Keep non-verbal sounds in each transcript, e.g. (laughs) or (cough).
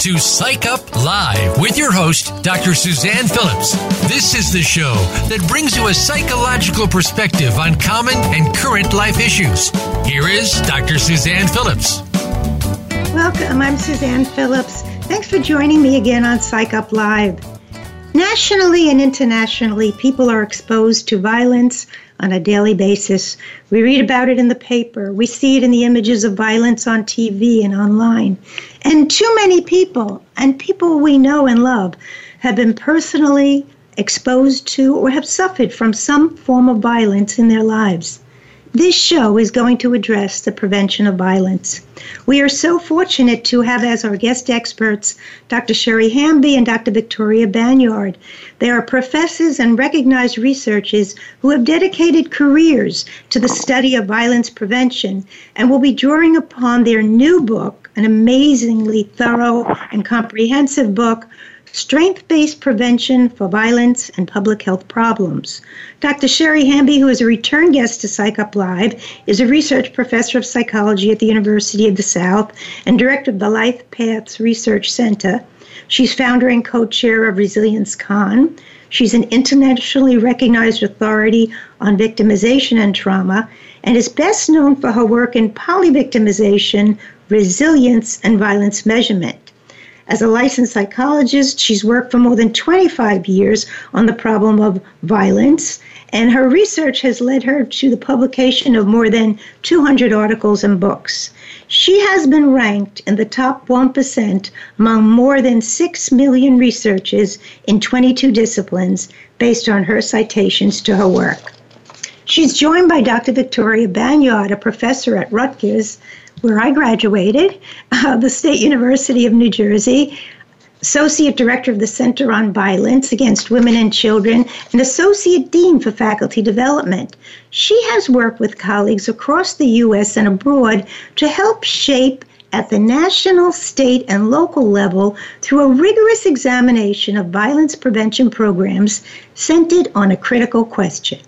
To Psych Up Live with your host, Dr. Suzanne Phillips. This is the show that brings you a psychological perspective on common and current life issues. Here is Dr. Suzanne Phillips. Welcome, I'm Suzanne Phillips. Thanks for joining me again on Psych Up Live. Nationally and internationally, people are exposed to violence on a daily basis. We read about it in the paper, we see it in the images of violence on TV and online. And too many people, and people we know and love, have been personally exposed to or have suffered from some form of violence in their lives. This show is going to address the prevention of violence. We are so fortunate to have as our guest experts Dr. Sherry Hamby and Dr. Victoria Banyard. They are professors and recognized researchers who have dedicated careers to the study of violence prevention and will be drawing upon their new book, an amazingly thorough and comprehensive book Strength Based Prevention for Violence and Public Health Problems. Dr. Sherry Hamby, who is a return guest to Psych Up Live, is a research professor of psychology at the University of the South and director of the Life Paths Research Center. She's founder and co chair of Resilience Con. She's an internationally recognized authority on victimization and trauma and is best known for her work in polyvictimization, resilience, and violence measurement. As a licensed psychologist, she's worked for more than 25 years on the problem of violence, and her research has led her to the publication of more than 200 articles and books. She has been ranked in the top 1% among more than 6 million researchers in 22 disciplines based on her citations to her work. She's joined by Dr. Victoria Banyard, a professor at Rutgers where I graduated, uh, the State University of New Jersey, Associate Director of the Center on Violence Against Women and Children, and Associate Dean for Faculty Development. She has worked with colleagues across the U.S. and abroad to help shape at the national, state, and local level through a rigorous examination of violence prevention programs centered on a critical question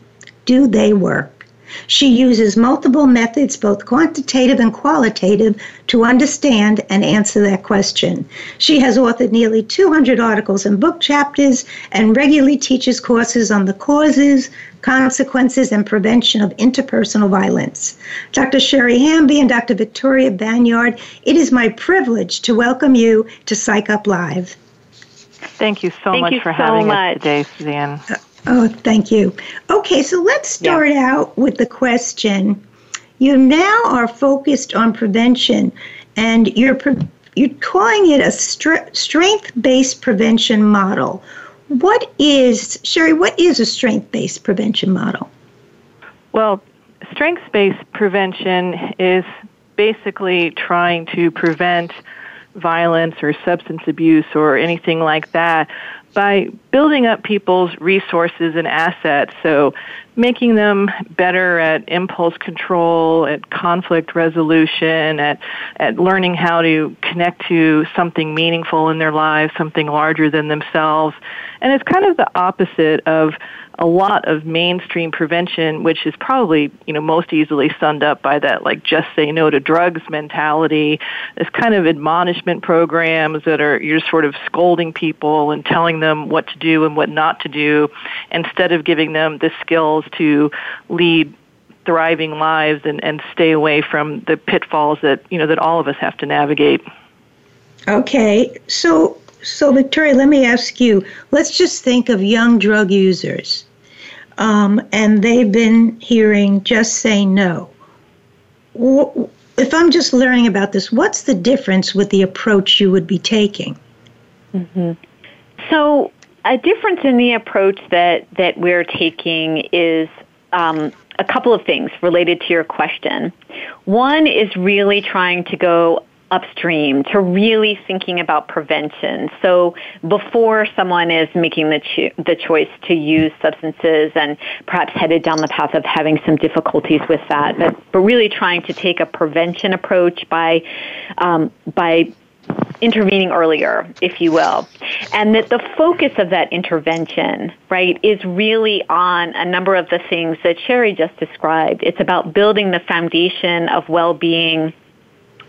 Do they work? She uses multiple methods, both quantitative and qualitative, to understand and answer that question. She has authored nearly 200 articles and book chapters and regularly teaches courses on the causes, consequences, and prevention of interpersonal violence. Dr. Sherry Hamby and Dr. Victoria Banyard, it is my privilege to welcome you to Psych Up Live. Thank you so Thank much you for so having much. us today, Suzanne. Uh, Oh, thank you. Okay, so let's start yeah. out with the question. You now are focused on prevention, and you're you're calling it a strength-based prevention model. What is Sherry? What is a strength-based prevention model? Well, strength-based prevention is basically trying to prevent violence or substance abuse or anything like that by building up people's resources and assets. So, making them better at impulse control, at conflict resolution, at, at learning how to connect to something meaningful in their lives, something larger than themselves. And it's kind of the opposite of a lot of mainstream prevention, which is probably you know most easily summed up by that like just say no to drugs mentality. This kind of admonishment programs that are you're sort of scolding people and telling them what to do and what not to do, instead of giving them the skills to lead thriving lives and, and stay away from the pitfalls that you know that all of us have to navigate. Okay, so so, Victoria, let me ask you let's just think of young drug users, um, and they've been hearing just say no. If I'm just learning about this, what's the difference with the approach you would be taking? Mm-hmm. So, a difference in the approach that, that we're taking is um, a couple of things related to your question. One is really trying to go upstream to really thinking about prevention. So before someone is making the cho- the choice to use substances and perhaps headed down the path of having some difficulties with that, but but really trying to take a prevention approach by um, by intervening earlier, if you will. And that the focus of that intervention, right, is really on a number of the things that Sherry just described. It's about building the foundation of well-being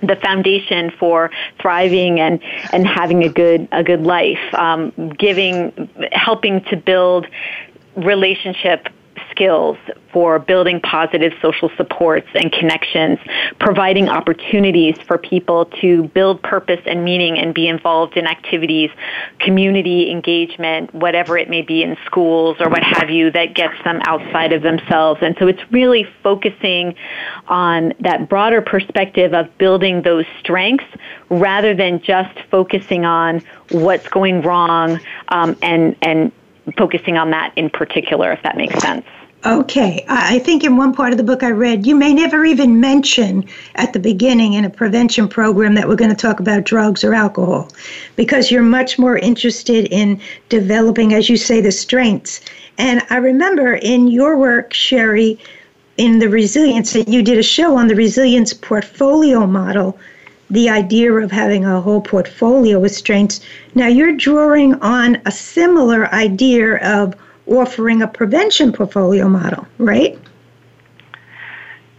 the foundation for thriving and, and having a good a good life, um, giving, helping to build relationship skills for building positive social supports and connections, providing opportunities for people to build purpose and meaning and be involved in activities, community engagement, whatever it may be in schools or what have you that gets them outside of themselves. And so it's really focusing on that broader perspective of building those strengths rather than just focusing on what's going wrong um, and, and focusing on that in particular, if that makes sense. Okay. I think in one part of the book I read, you may never even mention at the beginning in a prevention program that we're going to talk about drugs or alcohol because you're much more interested in developing, as you say, the strengths. And I remember in your work, Sherry, in the resilience, that you did a show on the resilience portfolio model, the idea of having a whole portfolio with strengths. Now you're drawing on a similar idea of offering a prevention portfolio model, right?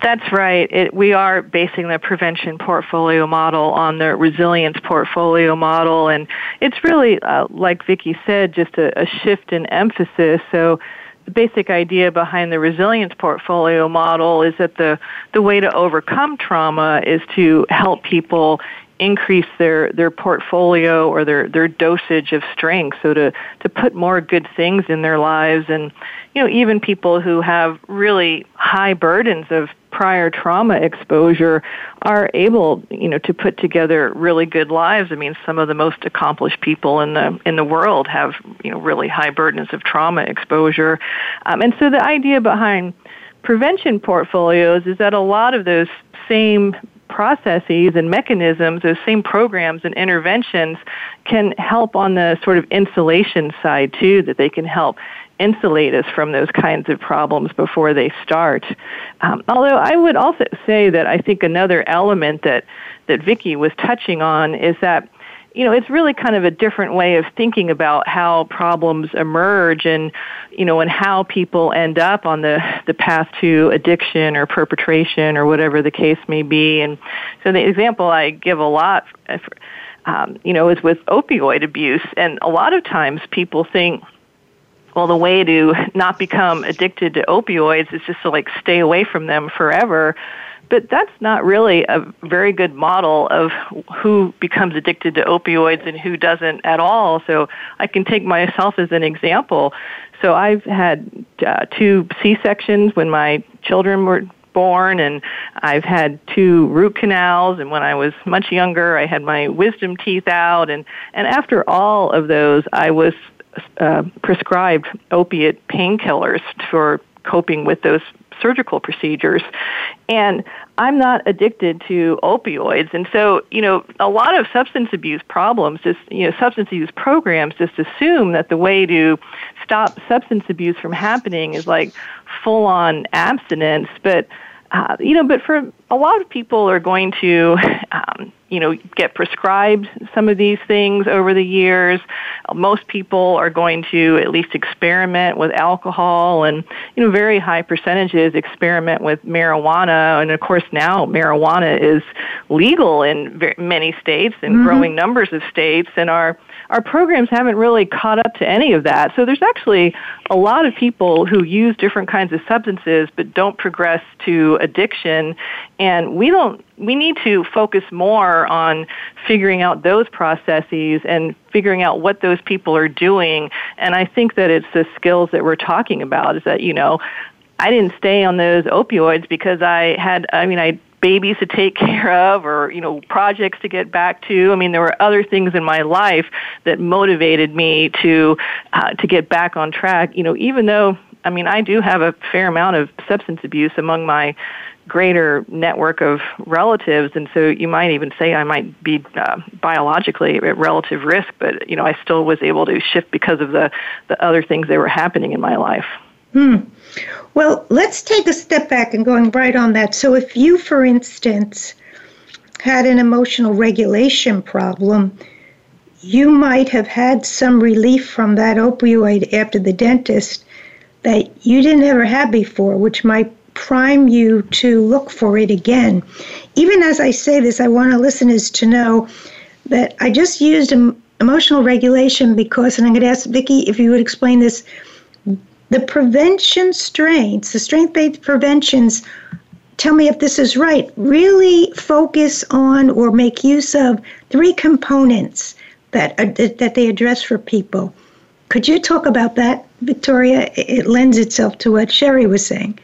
That's right. It, we are basing the prevention portfolio model on the resilience portfolio model, and it's really, uh, like Vicki said, just a, a shift in emphasis. So the basic idea behind the resilience portfolio model is that the, the way to overcome trauma is to help people increase their, their portfolio or their, their dosage of strength. So to, to put more good things in their lives and, you know, even people who have really high burdens of prior trauma exposure are able, you know, to put together really good lives. I mean, some of the most accomplished people in the in the world have, you know, really high burdens of trauma exposure. Um, and so the idea behind prevention portfolios is that a lot of those same processes and mechanisms, those same programs and interventions can help on the sort of insulation side too, that they can help insulate us from those kinds of problems before they start. Um, although I would also say that I think another element that, that Vicki was touching on is that you know, it's really kind of a different way of thinking about how problems emerge and, you know, and how people end up on the, the path to addiction or perpetration or whatever the case may be. And so the example I give a lot, um, you know, is with opioid abuse. And a lot of times people think, well, the way to not become addicted to opioids is just to like stay away from them forever but that's not really a very good model of who becomes addicted to opioids and who doesn't at all. So I can take myself as an example. So I've had uh, two C-sections when my children were born and I've had two root canals and when I was much younger I had my wisdom teeth out and and after all of those I was uh, prescribed opiate painkillers for coping with those surgical procedures. And I'm not addicted to opioids. And so, you know, a lot of substance abuse problems, just, you know, substance abuse programs just assume that the way to stop substance abuse from happening is like full on abstinence. But uh, you know, but for a lot of people are going to, um, you know, get prescribed some of these things over the years. Most people are going to at least experiment with alcohol, and you know, very high percentages experiment with marijuana. And of course, now marijuana is legal in very, many states and mm-hmm. growing numbers of states, and our our programs haven't really caught up to any of that. So there's actually a lot of people who use different kinds of substances but don't progress to addiction and we don't we need to focus more on figuring out those processes and figuring out what those people are doing. And I think that it's the skills that we're talking about is that you know I didn't stay on those opioids because I had I mean I babies to take (laughs) care of or you know projects to get back to. I mean there were other things in my life that motivated me to uh, to get back on track. You know even though i mean i do have a fair amount of substance abuse among my greater network of relatives, and so you might even say I might be uh, biologically at relative risk, but you know I still was able to shift because of the the other things that were happening in my life. Hmm. Well, let's take a step back and going right on that. So, if you, for instance, had an emotional regulation problem, you might have had some relief from that opioid after the dentist that you didn't ever have before, which might prime you to look for it again. Even as I say this, I want our listeners to know that I just used emotional regulation because, and I'm going to ask Vicki if you would explain this. The prevention strengths, the strength-based preventions, tell me if this is right, really focus on or make use of three components that, that they address for people. Could you talk about that, Victoria? It lends itself to what Sherry was saying.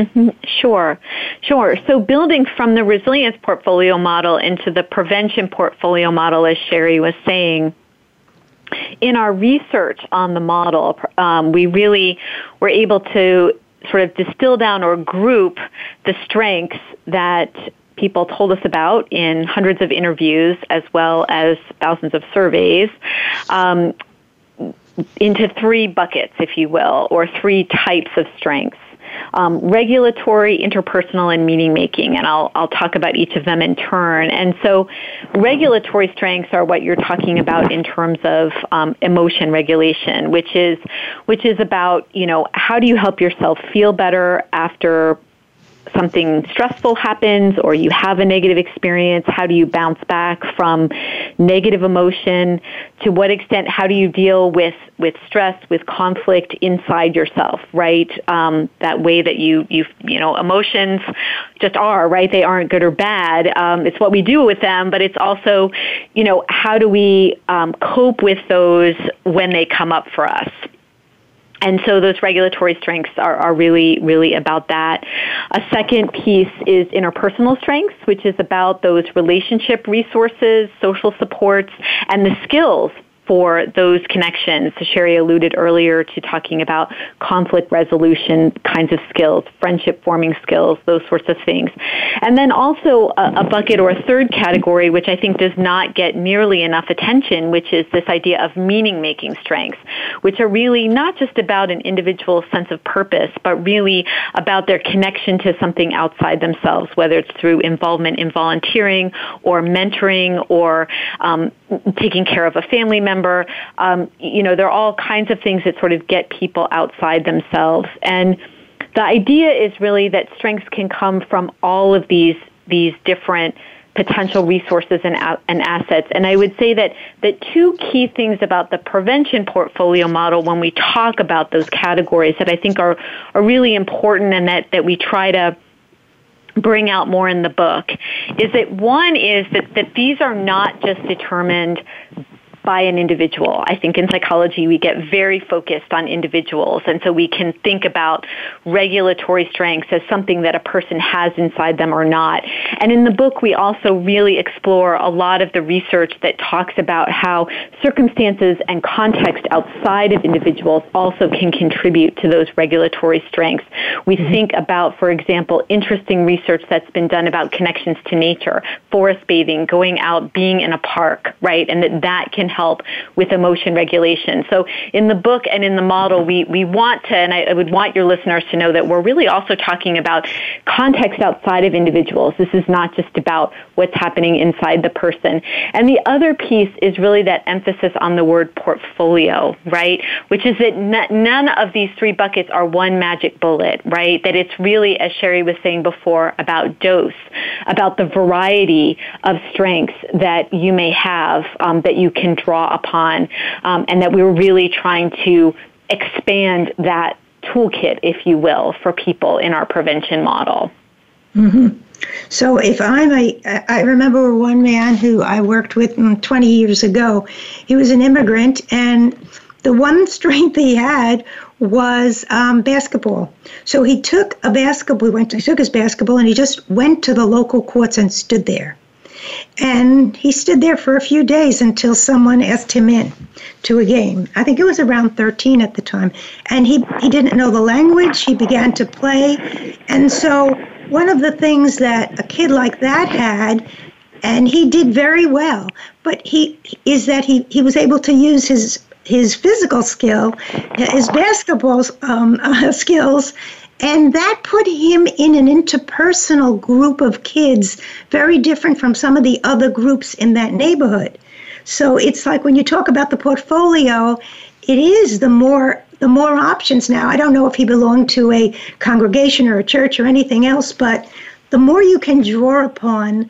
Mm-hmm. Sure, sure. So building from the resilience portfolio model into the prevention portfolio model, as Sherry was saying, in our research on the model, um, we really were able to sort of distill down or group the strengths that people told us about in hundreds of interviews as well as thousands of surveys um, into three buckets, if you will, or three types of strengths. Um, regulatory, interpersonal, and meaning making, and I'll I'll talk about each of them in turn. And so, regulatory strengths are what you're talking about in terms of um, emotion regulation, which is which is about you know how do you help yourself feel better after something stressful happens or you have a negative experience, how do you bounce back from negative emotion? To what extent, how do you deal with, with stress, with conflict inside yourself, right? Um, that way that you, you, you know, emotions just are, right? They aren't good or bad. Um, it's what we do with them, but it's also, you know, how do we um, cope with those when they come up for us? And so those regulatory strengths are, are really, really about that. A second piece is interpersonal strengths, which is about those relationship resources, social supports, and the skills for those connections. So Sherry alluded earlier to talking about conflict resolution kinds of skills, friendship forming skills, those sorts of things. And then also a, a bucket or a third category, which I think does not get nearly enough attention, which is this idea of meaning making strengths, which are really not just about an individual's sense of purpose, but really about their connection to something outside themselves, whether it's through involvement in volunteering or mentoring or um, taking care of a family member Um, you know, there are all kinds of things that sort of get people outside themselves. And the idea is really that strengths can come from all of these these different potential resources and, and assets. And I would say that the two key things about the prevention portfolio model when we talk about those categories that I think are, are really important and that, that we try to bring out more in the book is that one is that, that these are not just determined by an individual. I think in psychology we get very focused on individuals, and so we can think about regulatory strengths as something that a person has inside them or not. And in the book, we also really explore a lot of the research that talks about how circumstances and context outside of individuals also can contribute to those regulatory strengths. We mm-hmm. think about, for example, interesting research that's been done about connections to nature, forest bathing, going out, being in a park, right? And that that can help with emotion regulation. So in the book and in the model, we, we want to, and I, I would want your listeners to know that we're really also talking about context outside of individuals. This is not just about what's happening inside the person. And the other piece is really that emphasis on the word portfolio, right? Which is that n- none of these three buckets are one magic bullet, right? That it's really, as Sherry was saying before, about dose, about the variety of strengths that you may have um, that you can draw upon, um, and that we were really trying to expand that toolkit, if you will, for people in our prevention model. Mm-hmm. So if I'm a, I remember one man who I worked with 20 years ago. He was an immigrant, and the one (laughs) strength he had was um, basketball. So he took a basketball. He went. He took his basketball and he just went to the local courts and stood there. And he stood there for a few days until someone asked him in to a game. I think it was around 13 at the time. And he, he didn't know the language. He began to play. And so one of the things that a kid like that had, and he did very well, but he is that he, he was able to use his his physical skill, his basketball um, uh, (laughs) skills, and that put him in an interpersonal group of kids, very different from some of the other groups in that neighborhood. So it's like when you talk about the portfolio, it is the more the more options now. I don't know if he belonged to a congregation or a church or anything else, but the more you can draw upon,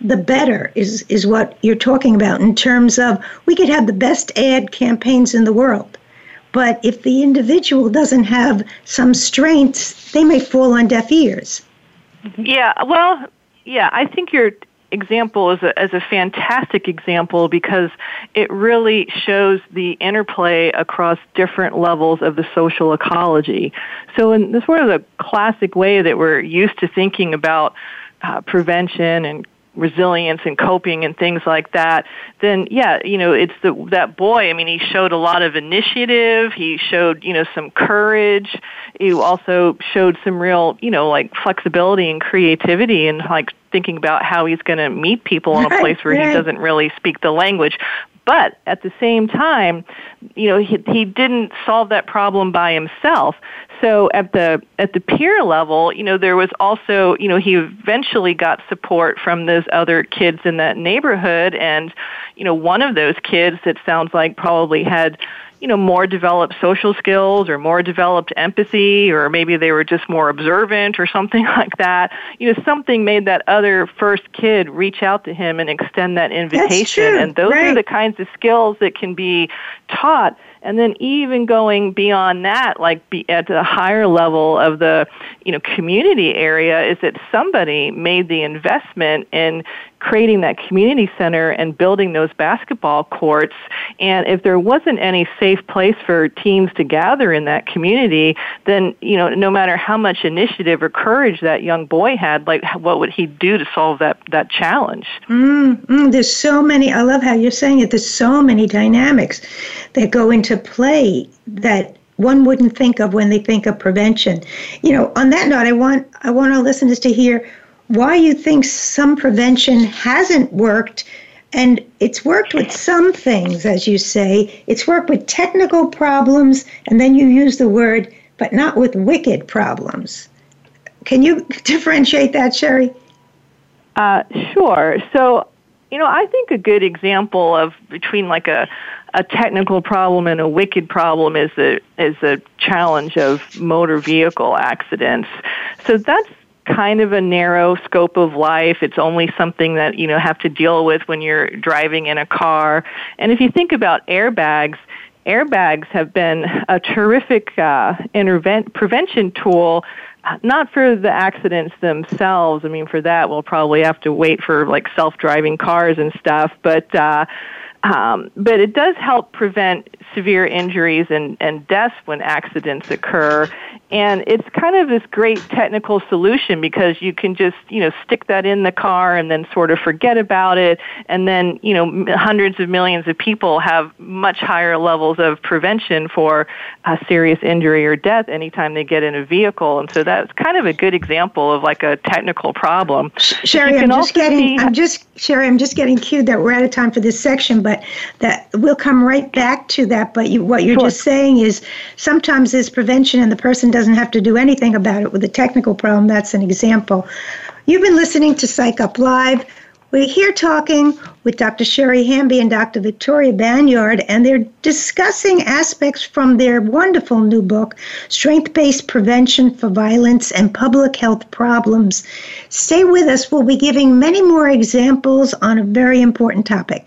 the better is is what you're talking about in terms of we could have the best ad campaigns in the world. But if the individual doesn't have some strengths, they may fall on deaf ears. Yeah, well, yeah, I think you're example is a, is a fantastic example because it really shows the interplay across different levels of the social ecology. So in the sort of the classic way that we're used to thinking about uh, prevention and resilience and coping and things like that, then yeah, you know, it's the that boy. I mean, he showed a lot of initiative. He showed you know some courage. He also showed some real you know like flexibility and creativity and like thinking about how he's going to meet people in a place where he doesn't really speak the language. But at the same time, you know, he, he didn't solve that problem by himself so at the at the peer level, you know, there was also, you know, he eventually got support from those other kids in that neighborhood. And you know, one of those kids that sounds like probably had you know more developed social skills or more developed empathy or maybe they were just more observant or something (laughs) like that you know something made that other first kid reach out to him and extend that invitation. and those right. are the kinds of skills that can be taught and then even going beyond that, like be at a higher level of the, you know, community area is that somebody made the investment in creating that community center and building those basketball courts. And if there wasn't any safe place for teens to gather in that community, then, you know, no matter how much initiative or courage that young boy had, like what would he do to solve that, that challenge? Mm, mm, there's so many, I love how you're saying it, there's so many dynamics that go into play that one wouldn't think of when they think of prevention. You know, on that note, I want I want our listeners to hear why you think some prevention hasn't worked. And it's worked with some things as you say. It's worked with technical problems and then you use the word but not with wicked problems. Can you (laughs) differentiate that sherry? Uh, sure. So you know i think a good example of between like a a technical problem and a wicked problem is the is the challenge of motor vehicle accidents. So that's kind of a narrow scope of life. It's only something that you know have to deal with when you're driving in a car. And if you think about airbags, airbags have been a terrific uh, intervent prevention tool. Not for the accidents themselves. I mean, for that we'll probably have to wait for like self-driving cars and stuff. But uh, um, but it does help prevent severe injuries and, and deaths when accidents occur. And it's kind of this great technical solution because you can just, you know, stick that in the car and then sort of forget about it. And then, you know, hundreds of millions of people have much higher levels of prevention for a serious injury or death anytime they get in a vehicle. And so that's kind of a good example of like a technical problem. Sherry, I'm just getting, see, I'm just, Sherry, I'm just getting cued that we're out of time for this section, but that we'll come right back to that. But you, what you're sure. just saying is sometimes there's prevention and the person doesn't doesn't have to do anything about it with a technical problem. That's an example. You've been listening to Psych Up Live. We're here talking with Dr. Sherry Hamby and Dr. Victoria Banyard, and they're discussing aspects from their wonderful new book, Strength Based Prevention for Violence and Public Health Problems. Stay with us. We'll be giving many more examples on a very important topic.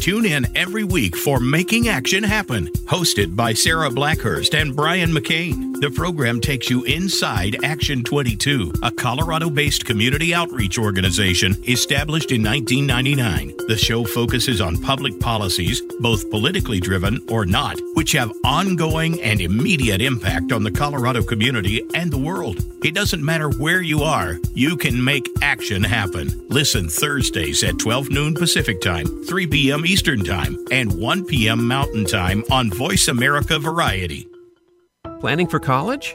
Tune in every week for Making Action Happen, hosted by Sarah Blackhurst and Brian McCain. The program takes you inside Action 22, a Colorado based community outreach organization established in 1999. The show focuses on public policies, both politically driven or not, which have ongoing and immediate impact on the Colorado community and the world. It doesn't matter where you are, you can make action happen. Listen Thursdays at 12 noon Pacific Time, 3 p.m. Eastern Time, and 1 p.m. Mountain Time on Voice America Variety. Planning for college?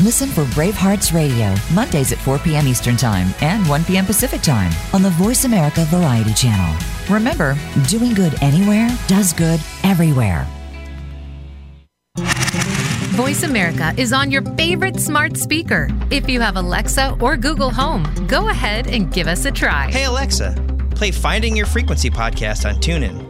Listen for Bravehearts Radio, Mondays at 4 p.m. Eastern Time and 1 p.m. Pacific Time on the Voice America Variety Channel. Remember, doing good anywhere does good everywhere. Voice America is on your favorite smart speaker. If you have Alexa or Google Home, go ahead and give us a try. Hey, Alexa, play Finding Your Frequency podcast on TuneIn.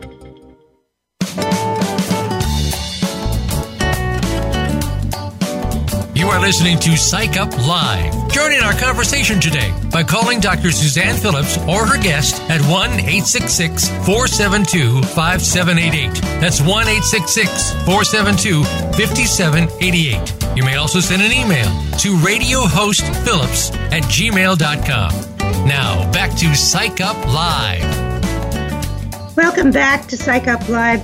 You are listening to Psych Up Live. Join in our conversation today by calling Dr. Suzanne Phillips or her guest at 1 866 472 5788. That's 1 866 472 5788. You may also send an email to radiohostphillips at gmail.com. Now, back to Psych Up Live. Welcome back to Psych Up Live.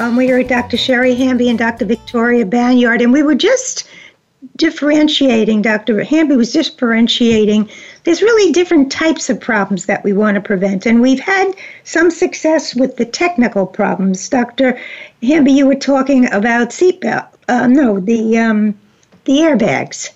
Um, we are Dr. Sherry Hamby and Dr. Victoria Banyard, and we were just differentiating, Dr. Hamby was differentiating. There's really different types of problems that we want to prevent, and we've had some success with the technical problems. Dr. Hamby, you were talking about seatbelt. Uh, no, the um, the airbags.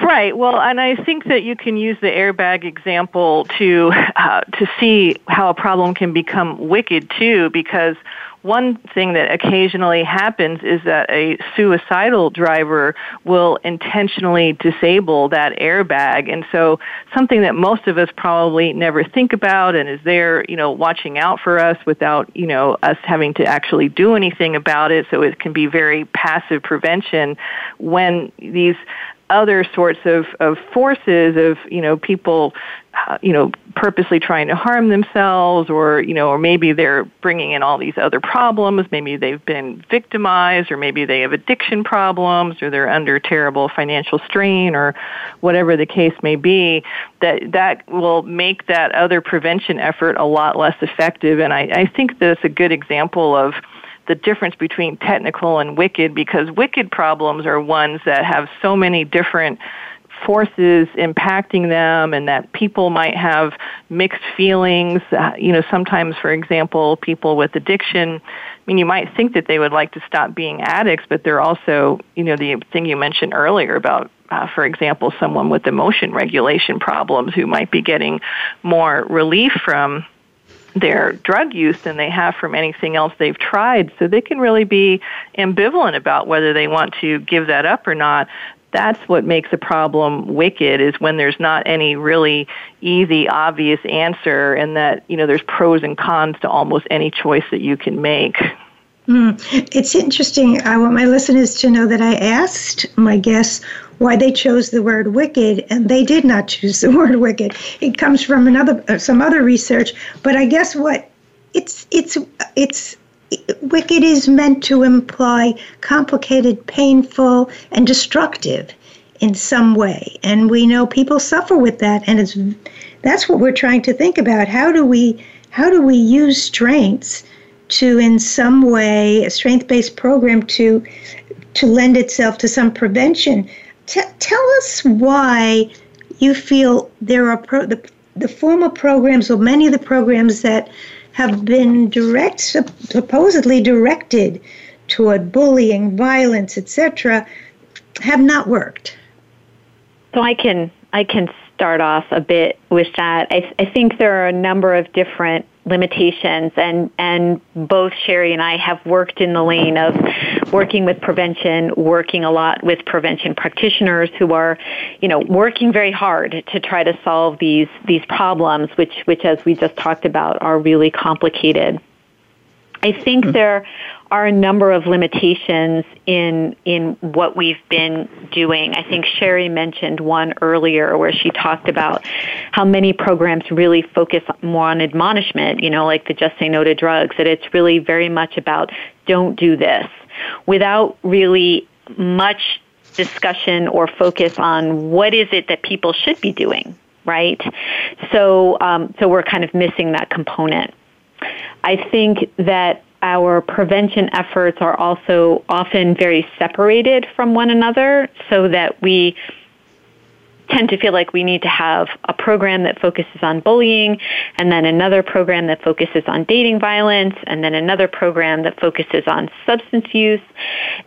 Right. Well, and I think that you can use the airbag example to uh, to see how a problem can become wicked too, because one thing that occasionally happens is that a suicidal driver will intentionally disable that airbag. And so something that most of us probably never think about and is there, you know, watching out for us without, you know, us having to actually do anything about it. So it can be very passive prevention when these other sorts of, of forces of you know people uh, you know purposely trying to harm themselves or you know or maybe they're bringing in all these other problems. Maybe they've been victimized or maybe they have addiction problems or they're under terrible financial strain or whatever the case may be. That that will make that other prevention effort a lot less effective. And I, I think that's a good example of the difference between technical and wicked because wicked problems are ones that have so many different forces impacting them and that people might have mixed feelings. Uh, you know sometimes for example people with addiction i mean you might think that they would like to stop being addicts but they're also you know the thing you mentioned earlier about uh, for example someone with emotion regulation problems who might be getting more relief from their drug use than they have from anything else they've tried. So they can really be ambivalent about whether they want to give that up or not. That's what makes a problem wicked is when there's not any really easy, obvious answer and that, you know, there's pros and cons to almost any choice that you can make. Mm. It's interesting. I want my listeners to know that I asked my guests why they chose the word wicked, and they did not choose the (laughs) word wicked. It comes from another uh, some other research, but I guess what it's it's it's wicked is meant to imply complicated, painful, and destructive in some way, and we know people suffer with that, and it's that's what we're trying to think about. How do we how do we use strengths to in some way a strength-based program to to lend itself to some prevention T- tell us why you feel there are pro- the, the formal programs or many of the programs that have been direct, supposedly directed toward bullying, violence, etc., have not worked. So I can I can start off a bit with that. I, I think there are a number of different limitations and and both Sherry and I have worked in the lane of working with prevention, working a lot with prevention practitioners who are, you know, working very hard to try to solve these these problems which which as we just talked about are really complicated. I think mm-hmm. there are a number of limitations in in what we've been doing. I think Sherry mentioned one earlier where she talked about how many programs really focus more on admonishment, you know, like the just say no to drugs, that it's really very much about don't do this without really much discussion or focus on what is it that people should be doing, right? So um, so we're kind of missing that component. I think that our prevention efforts are also often very separated from one another so that we tend to feel like we need to have a program that focuses on bullying and then another program that focuses on dating violence and then another program that focuses on substance use.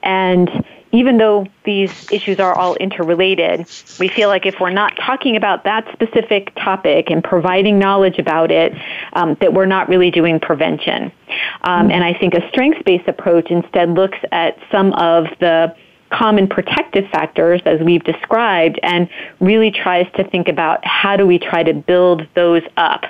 And even though these issues are all interrelated, we feel like if we're not talking about that specific topic and providing knowledge about it, um, that we're not really doing prevention. Um, and I think a strengths based approach instead looks at some of the common protective factors as we've described and really tries to think about how do we try to build those up.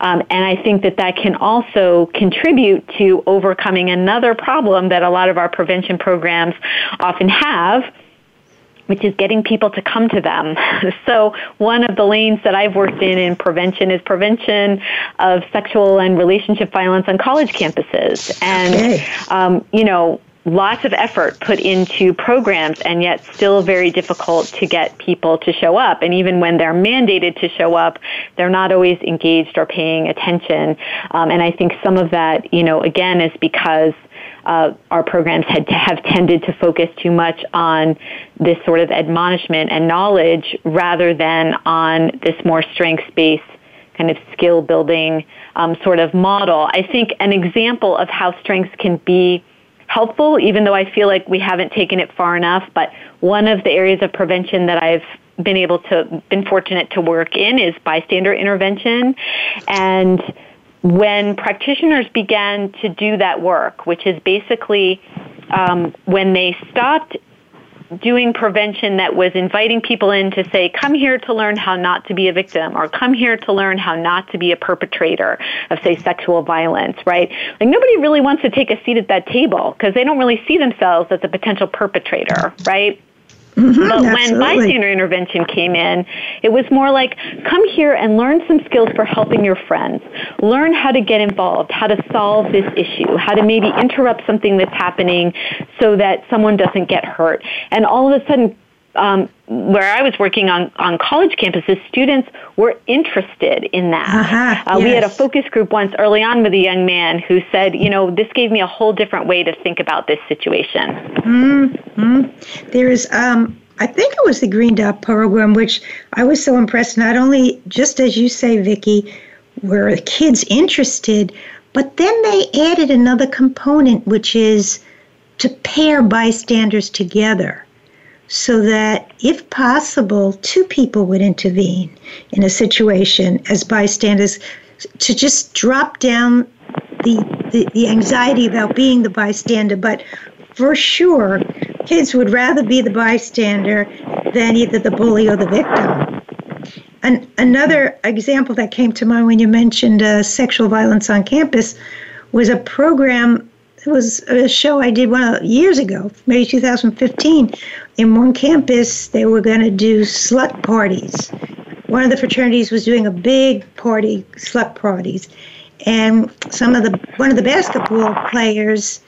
Um, and I think that that can also contribute to overcoming another problem that a lot of our prevention programs often have which is getting people to come to them. (laughs) So one of the lanes that I've worked in in prevention is prevention of sexual and relationship violence on college campuses. And, okay. um, you know, lots of effort put into programs and yet still very difficult to get people to show up. And even when they're mandated to show up, they're not always engaged or paying attention. Um, and I think some of that, you know, again, is because uh, our programs had to have tended to focus too much on this sort of admonishment and knowledge rather than on this more strengths-based kind of skill building um, sort of model. I think an example of how strengths can be helpful, even though I feel like we haven't taken it far enough. But one of the areas of prevention that I've been able to, been fortunate to work in is bystander intervention. And when practitioners began to do that work, which is basically um, when they stopped doing prevention that was inviting people in to say, come here to learn how not to be a victim or come here to learn how not to be a perpetrator of, say, sexual violence, right? Like nobody really wants to take a seat at that table because they don't really see themselves as a potential perpetrator, right? Mm-hmm, but absolutely. when bystander intervention came in, it was more like, come here and learn some skills for helping your friends. Learn how to get involved, how to solve this issue, how to maybe interrupt something that's happening so that someone doesn't get hurt. And all of a sudden, um, where I was working on, on college campuses, students were interested in that. Uh-huh, uh, yes. We had a focus group once early on with a young man who said, you know, this gave me a whole different way to think about this situation. Mm-hmm. There is, um, I think it was the Green Dot program, which I was so impressed, not only, just as you say, Vicki, were the kids interested, but then they added another component, which is to pair bystanders together so that, if possible, two people would intervene in a situation as bystanders to just drop down the, the, the anxiety about being the bystander. But for sure, kids would rather be the bystander than either the bully or the victim. And another example that came to mind when you mentioned uh, sexual violence on campus was a program it was a show I did one years ago, maybe 2015. In one campus, they were going to do slut parties. One of the fraternities was doing a big party, slut parties, and some of the one of the basketball players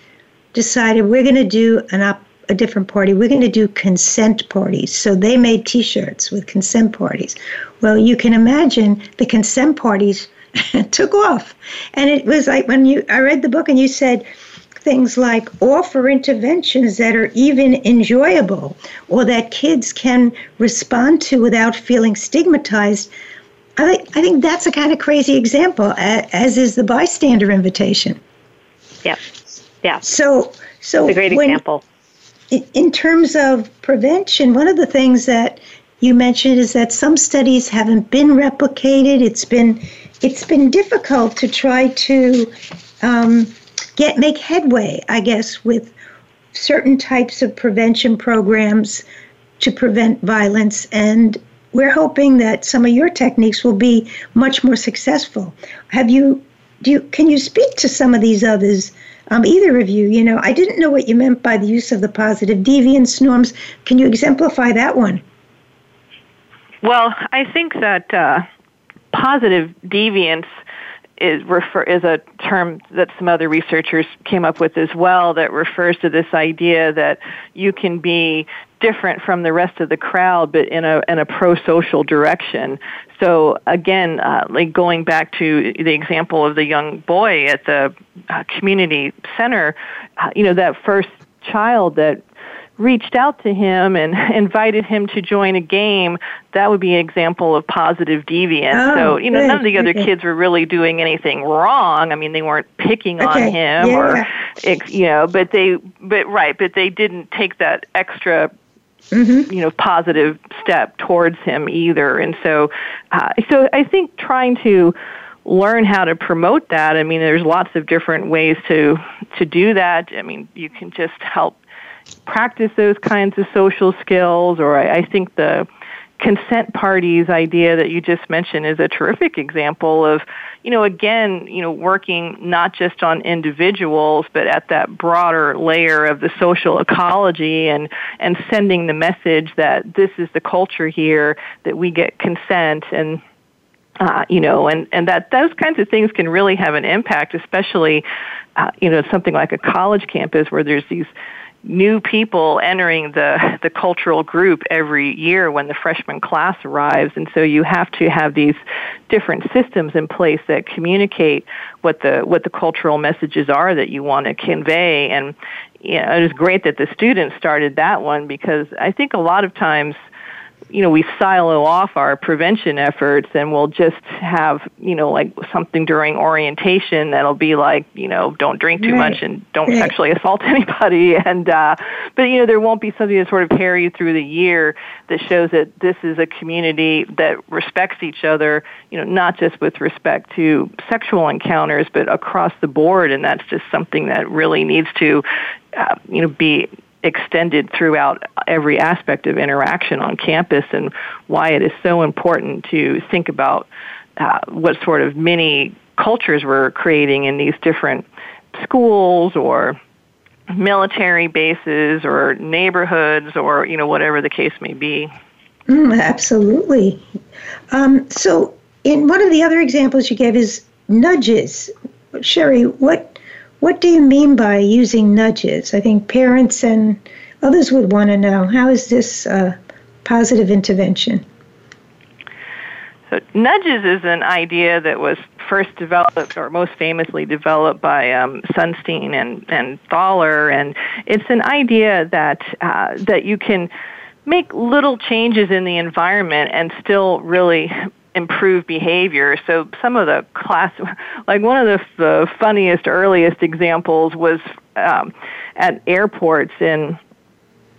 decided we're going to do an op, a different party. We're going to do consent parties. So they made T-shirts with consent parties. Well, you can imagine the consent parties (laughs) took off, and it was like when you I read the book and you said things like offer interventions that are even enjoyable or that kids can respond to without feeling stigmatized. I think I think that's a kind of crazy example, as is the bystander invitation. Yeah, yeah. So, so it's a great when, example. In terms of prevention, one of the things that you mentioned is that some studies haven't been replicated. It's been it's been difficult to try to um, get make headway, I guess, with certain types of prevention programs to prevent violence and we're hoping that some of your techniques will be much more successful. Have you do you can you speak to some of these others? Um, either of you, you know, I didn't know what you meant by the use of the positive deviance norms. Can you exemplify that one? Well, I think that uh, positive deviance is refer is a term that some other researchers came up with as well that refers to this idea that you can be different from the rest of the crowd but in a in a pro-social direction. So again uh, like going back to the example of the young boy at the uh, community center uh, you know that first child that reached out to him and (laughs) invited him to join a game, that would be an example of positive deviance. Oh, so, you know, good, none of the other okay. kids were really doing anything wrong. I mean, they weren't picking on him yeah, or, ex- you know, but they, but right, but they didn't take that extra Mm-hmm. you know positive step towards him either and so uh, so i think trying to learn how to promote that i mean there's lots of different ways to to do that i mean you can just help practice those kinds of social skills or i, I think the consent parties idea that you just mentioned is a terrific example of you know again you know working not just on individuals but at that broader layer of the social ecology and and sending the message that this is the culture here that we get consent and uh, you know, and, and that those kinds of things can really have an impact, especially, uh, you know, something like a college campus where there's these new people entering the the cultural group every year when the freshman class arrives. And so you have to have these different systems in place that communicate what the what the cultural messages are that you want to convey. And you know, it was great that the students started that one because I think a lot of times you know, we silo off our prevention efforts and we'll just have, you know, like something during orientation that'll be like, you know, don't drink too Right. much and don't Right. sexually assault (laughs) anybody. And, uh, but, you know, there won't be something to sort of carry you through the year that shows that this is a community that respects each other, you know, not just with respect to sexual encounters, but across the board. And that's just something that really needs to, uh, you know, be extended throughout every aspect of interaction on campus and why it is so important to think about uh, what sort of mini cultures we're creating in these different schools or military bases or neighborhoods or you know whatever the case may be Mm, absolutely. Um, so, in one of the other examples you gave is nudges. Sherry, what what do you mean by using nudges? I think parents and others would want to know how is this uh, positive intervention? So nudges is an idea that was first developed, or most famously developed by um, Sunstein and and Thaler, and it's an idea that uh, that you can make little changes in the environment and still really improve behavior. So some of the class, (laughs) like one of the, the funniest, earliest examples was um, at airports in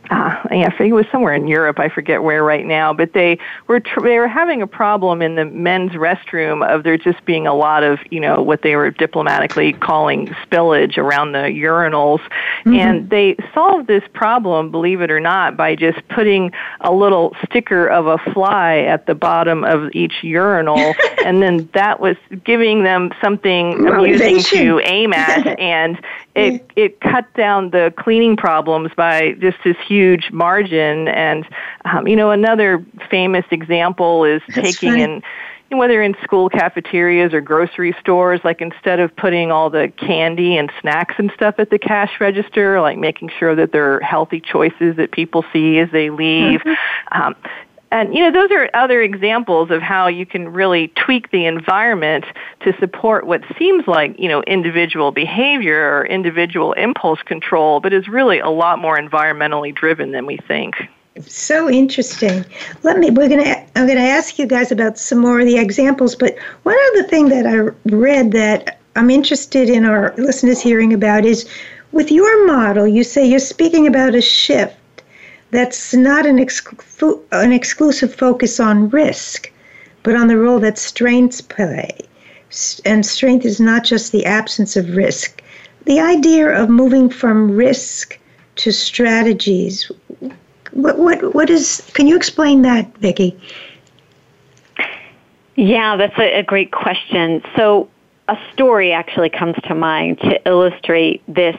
uh, yeah, I think it was somewhere in Europe. I forget where right now, but they were tr- they were having a problem in the men's restroom of there just being a lot of you know what they were diplomatically calling spillage around the urinals, and they solved this problem, believe it or not, by just putting a little sticker of a fly at the bottom of each urinal, (laughs) and then that was giving them something amusing to aim at, (laughs) and it it cut down the cleaning problems by just this huge margin. And um, you know, another famous example is That's taking in whether in school cafeterias or grocery stores, like instead of putting all the candy and snacks and stuff at the cash register, like making sure that there are healthy choices that people see as they leave. Um, and you know, those are other examples of how you can really tweak the environment to support what seems like, you know, individual behavior or individual impulse control, but is really a lot more environmentally driven than we think. So interesting. Let me. We're gonna. I'm gonna ask you guys about some more of the examples. But one other thing that I read that I'm interested in our listeners hearing about is with your model. You say you're speaking about a shift that's not an, exclu- an exclusive focus on risk, but on the role that strengths play. And strength is not just the absence of risk. The idea of moving from risk to strategies. What what what is? Can you explain that, Vicki? Yeah, that's a, a great question. So, a story actually comes to mind to illustrate this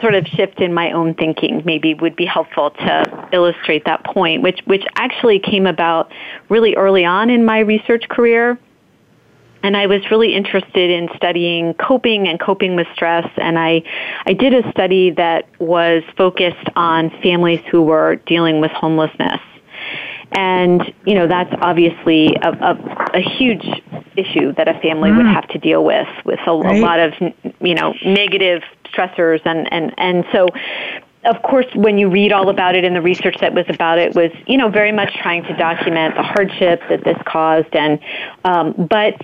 sort of shift in my own thinking maybe would be helpful to illustrate that point, which which actually came about really early on in my research career. And I was really interested in studying coping and coping with stress. And I, I did a study that was focused on families who were dealing with homelessness. And, you know, that's obviously a, a, a huge issue that a family mm. would have to deal with, with a, right. a lot of, you know, negative stressors and, and, and so of course, when you read all about it and the research that was about it was, you know, very much trying to document the hardship that this caused. And, um, but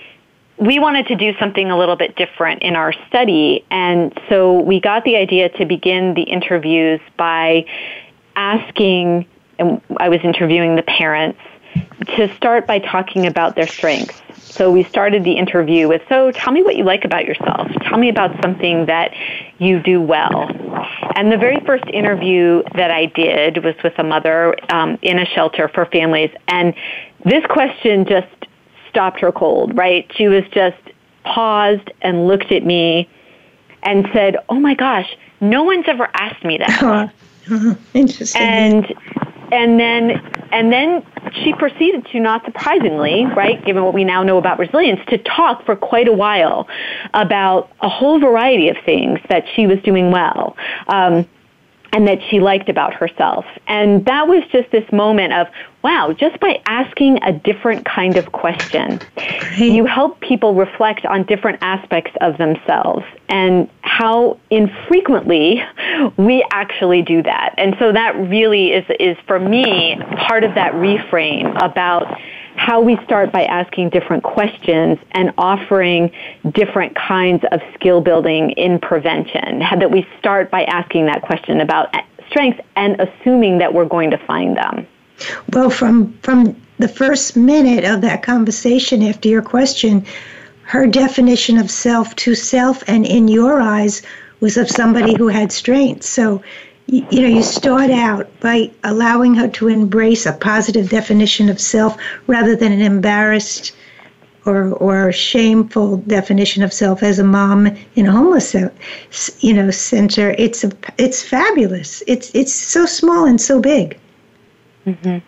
we wanted to do something a little bit different in our study. And so we got the idea to begin the interviews by asking, and I was interviewing the parents, to start by talking about their strengths. So we started the interview with, so tell me what you like about yourself. Tell me about something that you do well. And the very first interview that I did was with a mother um, in a shelter for families. And this question just stopped her cold, right? She was just paused and looked at me and said, oh my gosh, no one's ever asked me that. (laughs) Interesting. And and then and then she proceeded to not surprisingly right given what we now know about resilience to talk for quite a while about a whole variety of things that she was doing well. Um, and that she liked about herself. And that was just this moment of, wow, just by asking a different kind of question, you help people reflect on different aspects of themselves and how infrequently we actually do that. And so that really is, is for me, part of that reframe about how we start by asking different questions and offering different kinds of skill building in prevention. That we start by asking that question about strengths and assuming that we're going to find them. Well, from from the first minute of that conversation after your question, her definition of self to self and in your eyes was of somebody who had strengths. So you, know, you start out by allowing her to embrace a positive definition of self rather than an embarrassed or or shameful definition of self as a mom in a homeless you know center. It's a, it's fabulous. It's it's so small and so big. Mm-hmm.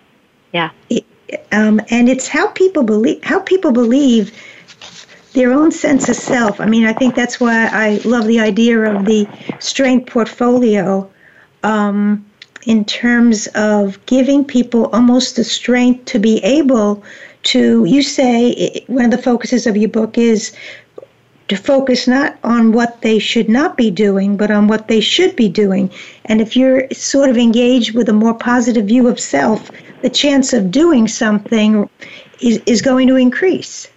yeah. It, um, and it's how people believe how people believe their own sense of self. I mean i think that's why i love the idea of the strength portfolio um, in terms of giving people almost the strength to be able to, you say one of the focuses of your book is to focus not on what they should not be doing, but on what they should be doing. And if you're sort of engaged with a more positive view of self, the chance of doing something is, is going to increase.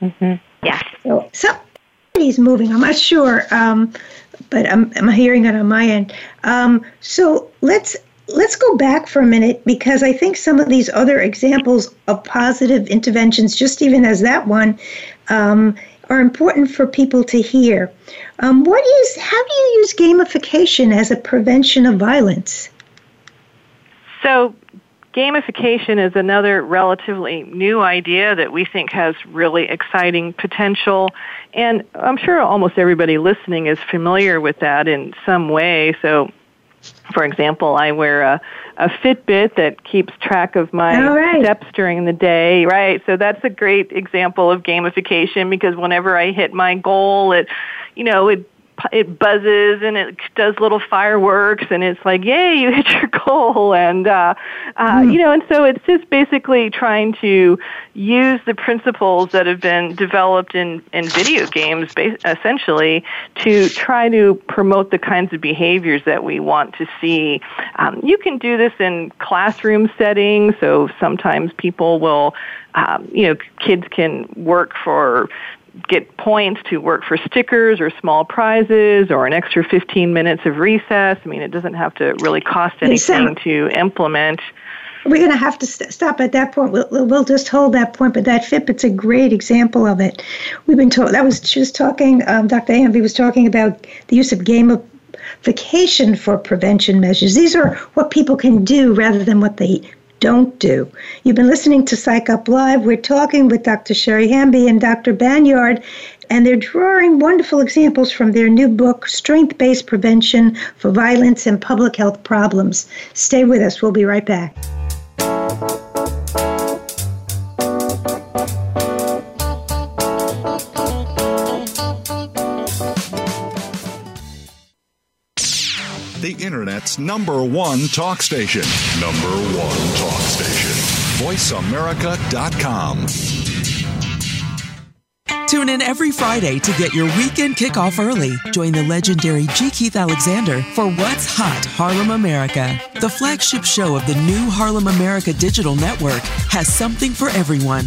Mm-hmm. Yeah. So, somebody's moving. I'm not sure. Um, but I'm, I'm hearing it on my end. Um, so let's let's go back for a minute because I think some of these other examples of positive interventions, just even as that one, um, are important for people to hear. Um, what is how do you use gamification as a prevention of violence? So Gamification is another relatively new idea that we think has really exciting potential. And I'm sure almost everybody listening is familiar with that in some way. So, for example, I wear a, a Fitbit that keeps track of my right. steps during the day, right? So that's a great example of gamification because whenever I hit my goal, it, you know, it it buzzes and it does little fireworks and it's like yay you (laughs) hit your goal and uh, uh, mm. you know and so it's just basically trying to use the principles that have been developed in in video games essentially to try to promote the kinds of behaviors that we want to see um, you can do this in classroom settings so sometimes people will um, you know kids can work for get points to work for stickers or small prizes or an extra 15 minutes of recess. I mean, it doesn't have to really cost anything to implement. We're going to have to st- stop at that point. We'll, we'll just hold that point. But that Fitbit's a great example of it. We've been told that was she was talking. Um, Dr. Hamby was talking about the use of gamification for prevention measures. These are what people can do rather than what they don't do. You've been listening to Psych Up Live. We're talking with Dr. Sherry Hamby and Dr. Banyard, and they're drawing wonderful examples from their new book, Strength Based Prevention for Violence and Public Health Problems. Stay with us. We'll be right back. The Internet's number one talk station. Number one talk station. VoiceAmerica.com. Tune in every Friday to get your weekend kickoff early. Join the legendary G. Keith Alexander for What's Hot Harlem America. The flagship show of the new Harlem America Digital Network has something for everyone.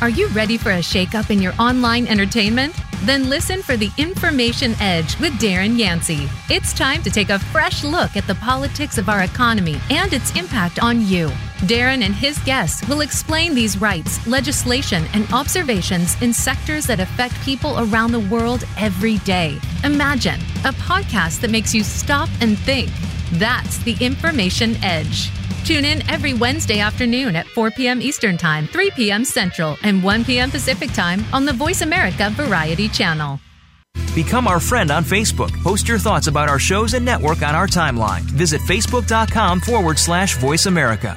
Are you ready for a shakeup in your online entertainment? Then listen for the Information Edge with Darren Yancey. It's time to take a fresh look at the politics of our economy and its impact on you. Darren and his guests will explain these rights, legislation, and observations in sectors that affect people around the world every day. Imagine a podcast that makes you stop and think. That's the Information Edge. Tune in every Wednesday afternoon at 4 p.m. Eastern Time, 3 p.m. Central, and 1 p.m. Pacific Time on the Voice America Variety Channel. Become our friend on Facebook. Post your thoughts about our shows and network on our timeline. Visit facebook.com forward slash voice America.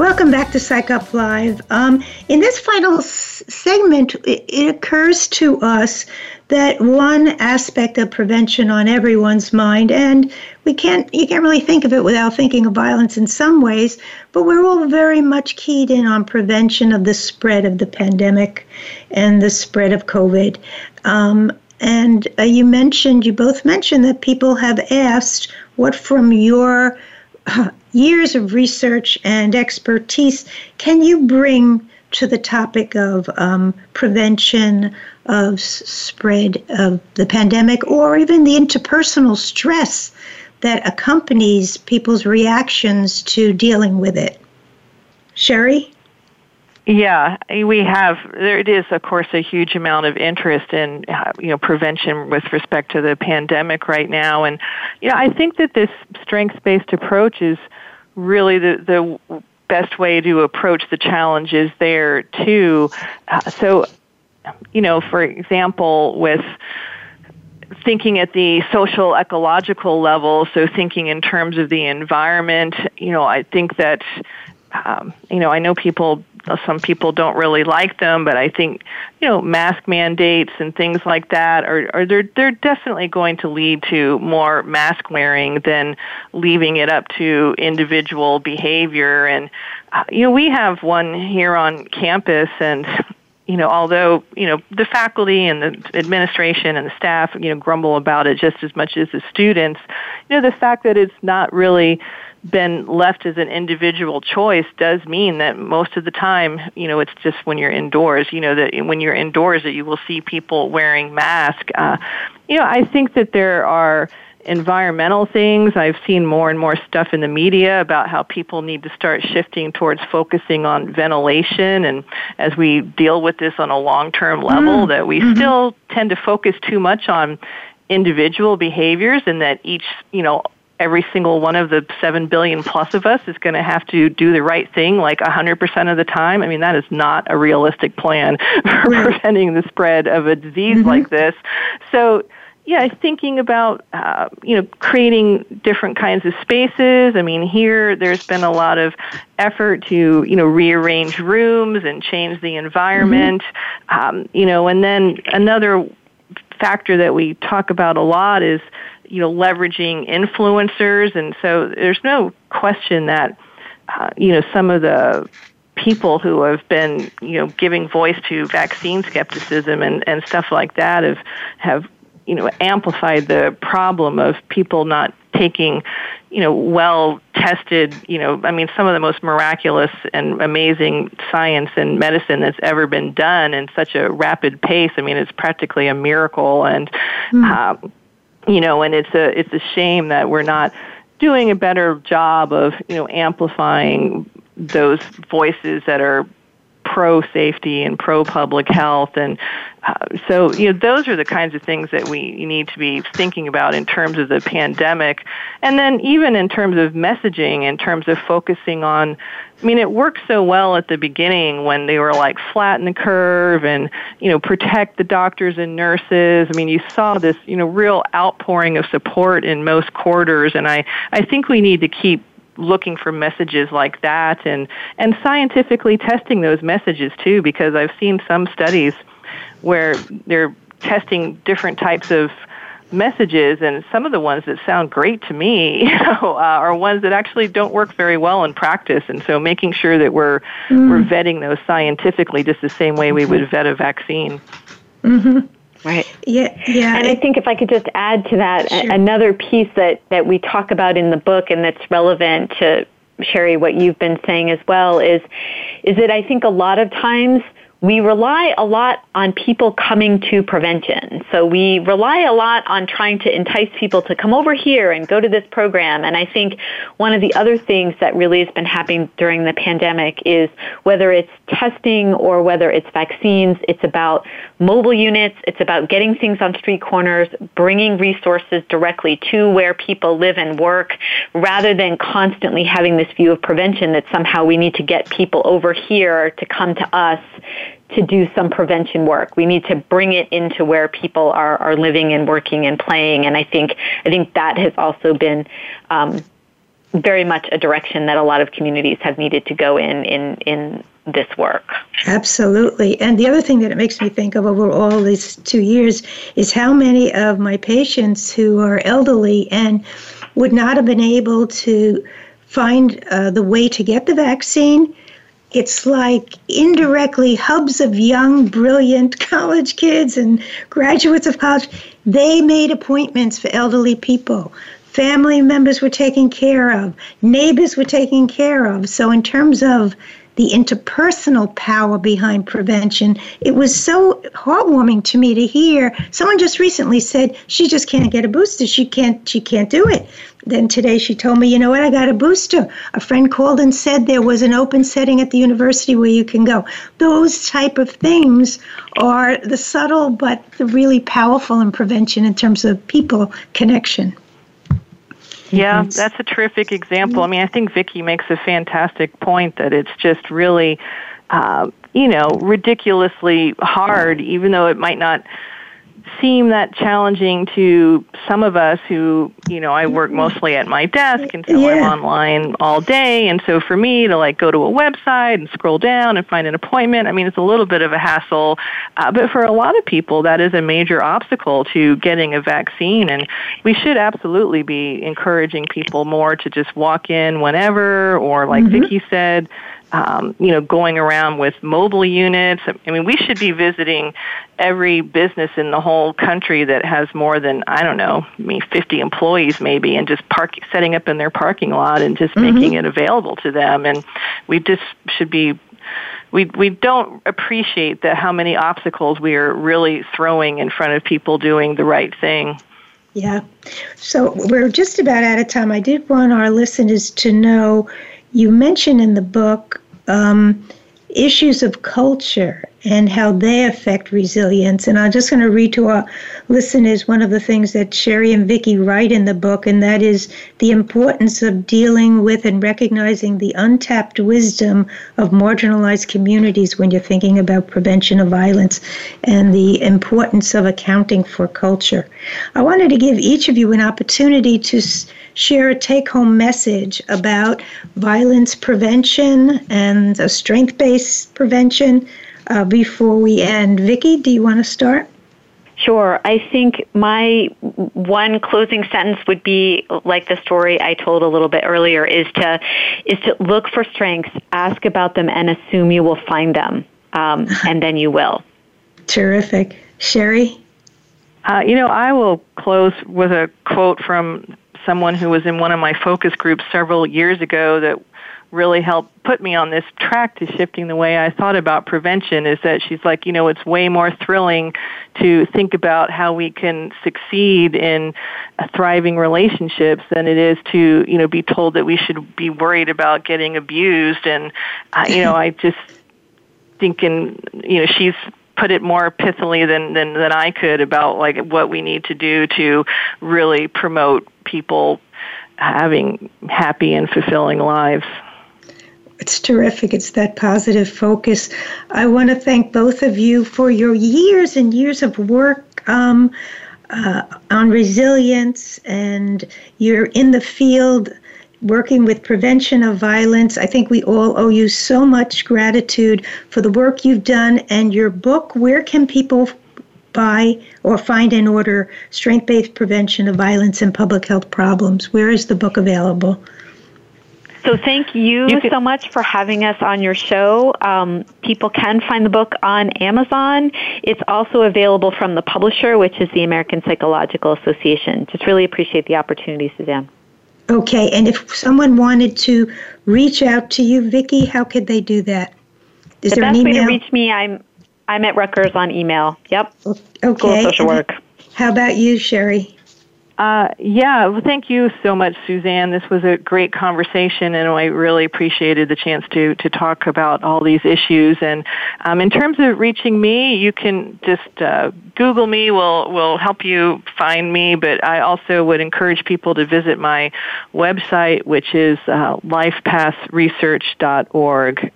Welcome back to Psych Up Live. Um, in this final s- segment, it, it occurs to us that one aspect of prevention on everyone's mind, and we can't you can't really think of it without thinking of violence in some ways, but we're all very much keyed in on prevention of the spread of the pandemic and the spread of COVID. Um, and uh, you mentioned, you both mentioned that people have asked what from your years of research and expertise can you bring to the topic of um, prevention of spread of the pandemic or even the interpersonal stress that accompanies people's reactions to dealing with it? Sherry? Yeah, we have. There it is, of course, a huge amount of interest in you know prevention with respect to the pandemic right now, and you know I think that this strengths-based approach is really the the best way to approach the challenges there too. Uh, so, you know, for example, with thinking at the social ecological level, so thinking in terms of the environment, you know, I think that um, you know, I know people, some people don't really like them, but I think, you know, mask mandates and things like that are, are they're, they're definitely going to lead to more mask wearing than leaving it up to individual behavior. And, uh, you know, we have one here on campus and, you know, although, you know, the faculty and the administration and the staff, you know, grumble about it just as much as the students, you know, the fact that it's not really been left as an individual choice does mean that most of the time, you know, it's just when you're indoors, you know, that when you're indoors that you will see people wearing masks. Uh, you know, I think that there are environmental things. I've seen more and more stuff in the media about how people need to start shifting towards focusing on ventilation and as we deal with this on a long-term level mm. that we mm-hmm. still tend to focus too much on individual behaviors and that each, you know, every single one of the 7 billion plus of us is going to have to do the right thing like 100% of the time. I mean, that is not a realistic plan (laughs) for preventing the spread of a disease mm-hmm. like this. So, yeah, thinking about uh, you know creating different kinds of spaces. I mean, here there's been a lot of effort to you know rearrange rooms and change the environment. Mm-hmm. Um, you know, and then another factor that we talk about a lot is you know, leveraging influencers. And so there's no question that, uh, you know, some of the people who have been, you know, giving voice to vaccine skepticism and, and stuff like that have, have, you know, amplified the problem of people not taking, you know, well tested, you know, I mean, some of the most miraculous and amazing science and medicine that's ever been done in such a rapid pace. I mean, it's practically a miracle. And, mm. um, you know, and it's a it's a shame that we're not doing a better job of you know amplifying those voices that are pro safety and pro public health and uh, so you know those are the kinds of things that we need to be thinking about in terms of the pandemic. And then even in terms of messaging in terms of focusing on I mean it worked so well at the beginning when they were like flatten the curve and you know protect the doctors and nurses. I mean you saw this you know real outpouring of support in most quarters and I I think we need to keep looking for messages like that and and scientifically testing those messages too because I've seen some studies where they're testing different types of messages and some of the ones that sound great to me (laughs) you know, uh, are ones that actually don't work very well in practice and so making sure that we're mm. we're vetting those scientifically just the same way we would vet a vaccine mm-hmm. Right. Yeah, yeah. And I think if I could just add to that, sure. another piece that, that we talk about in the book and that's relevant to Sherry, what you've been saying as well is, is that I think a lot of times we rely a lot on people coming to prevention. So we rely a lot on trying to entice people to come over here and go to this program. And I think one of the other things that really has been happening during the pandemic is whether it's testing or whether it's vaccines, it's about mobile units, it's about getting things on street corners, bringing resources directly to where people live and work, rather than constantly having this view of prevention that somehow we need to get people over here to come to us to do some prevention work. We need to bring it into where people are, are living and working and playing. And I think I think that has also been um, very much a direction that a lot of communities have needed to go in in in this work. Absolutely. And the other thing that it makes me think of over all these two years is how many of my patients who are elderly and would not have been able to find uh, the way to get the vaccine it's like indirectly hubs of young, brilliant college kids and graduates of college. They made appointments for elderly people. Family members were taken care of, neighbors were taken care of. So, in terms of the interpersonal power behind prevention. It was so heartwarming to me to hear. Someone just recently said she just can't get a booster. She can't she can't do it. Then today she told me, you know what, I got a booster. A friend called and said there was an open setting at the university where you can go. Those type of things are the subtle but the really powerful in prevention in terms of people connection. Yeah, that's a terrific example. I mean, I think Vicki makes a fantastic point that it's just really, uh, you know, ridiculously hard, even though it might not seem that challenging to some of us who, you know, I work mostly at my desk and so yeah. I'm online all day. And so for me to like go to a website and scroll down and find an appointment, I mean, it's a little bit of a hassle. Uh, but for a lot of people, that is a major obstacle to getting a vaccine. And we should absolutely be encouraging people more to just walk in whenever or like mm-hmm. Vicki said, um, you know, going around with mobile units. I mean, we should be visiting every business in the whole country that has more than I don't know, I mean, 50 employees maybe, and just park setting up in their parking lot and just mm-hmm. making it available to them. And we just should be. We we don't appreciate that how many obstacles we are really throwing in front of people doing the right thing. Yeah. So we're just about out of time. I did want our listeners to know you mention in the book um, issues of culture and how they affect resilience. And I'm just going to read to our listeners one of the things that Sherry and Vicki write in the book, and that is the importance of dealing with and recognizing the untapped wisdom of marginalized communities when you're thinking about prevention of violence and the importance of accounting for culture. I wanted to give each of you an opportunity to share a take home message about violence prevention and strength based prevention uh, before we end. Vicki, do you want to start? Sure. I think my one closing sentence would be like the story I told a little bit earlier is to is to look for strengths, ask about them, and assume you will find them, um, (laughs) and then you will. Terrific, Sherry. Uh, you know, I will close with a quote from someone who was in one of my focus groups several years ago that really helped put me on this track to shifting the way I thought about prevention is that she's like, you know, it's way more thrilling to think about how we can succeed in thriving relationships than it is to, you know, be told that we should be worried about getting abused. And, uh, you know, I just think, thinking, you know, she's put it more pithily than, than, than I could about like what we need to do to really promote people having happy and fulfilling lives. It's terrific. It's that positive focus. I want to thank both of you for your years and years of work um, uh, on resilience, and you're in the field working with prevention of violence. I think we all owe you so much gratitude for the work you've done and your book. Where can people buy or find and order Strength Based Prevention of Violence and Public Health Problems? Where is the book available? So thank you, you so much for having us on your show. Um, people can find the book on Amazon. It's also available from the publisher, which is the American Psychological Association. Just really appreciate the opportunity, Suzanne. Okay, and if someone wanted to reach out to you, Vicki, how could they do that? Is the best way to reach me, I'm I'm at Rutgers on email. Yep. Okay. School of Social Work. How about you, Sherry? Uh, yeah, well, thank you so much, Suzanne. This was a great conversation, and I really appreciated the chance to to talk about all these issues. And um, in terms of reaching me, you can just uh, Google me. will will help you find me. But I also would encourage people to visit my website, which is uh, lifepathresearch.org.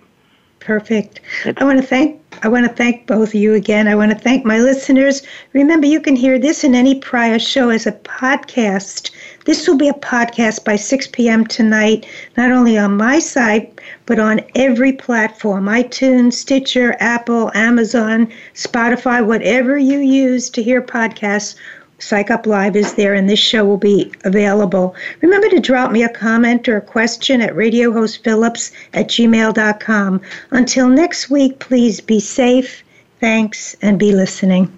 Perfect. I want to thank I want to thank both of you again. I want to thank my listeners. Remember, you can hear this and any prior show as a podcast. This will be a podcast by 6 p.m. tonight, not only on my site, but on every platform iTunes, Stitcher, Apple, Amazon, Spotify, whatever you use to hear podcasts Psych Up Live is there, and this show will be available. Remember to drop me a comment or a question at radiohostphillips at gmail.com. Until next week, please be safe. Thanks, and be listening.